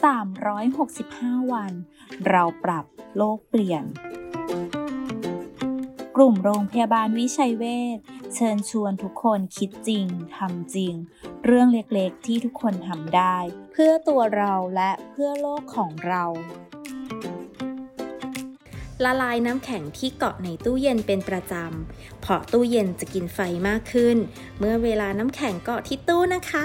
365 วัน เราปรับโลกเปลี่ยน กลุ่มโรงพยาบาลวิชัยเวชเชิญชวนทุกคนคิดจริงทำจริง เรื่องเล็กๆที่ทุกคนทำได้ เพื่อตัวเราและเพื่อโลกของเราละลายน้ำแข็งที่เกาะในตู้เย็นเป็นประจำเพราะตู้เย็นจะกินไฟมากขึ้น เมื่อเวลาน้ำแข็งเกาะที่ตู้นะคะ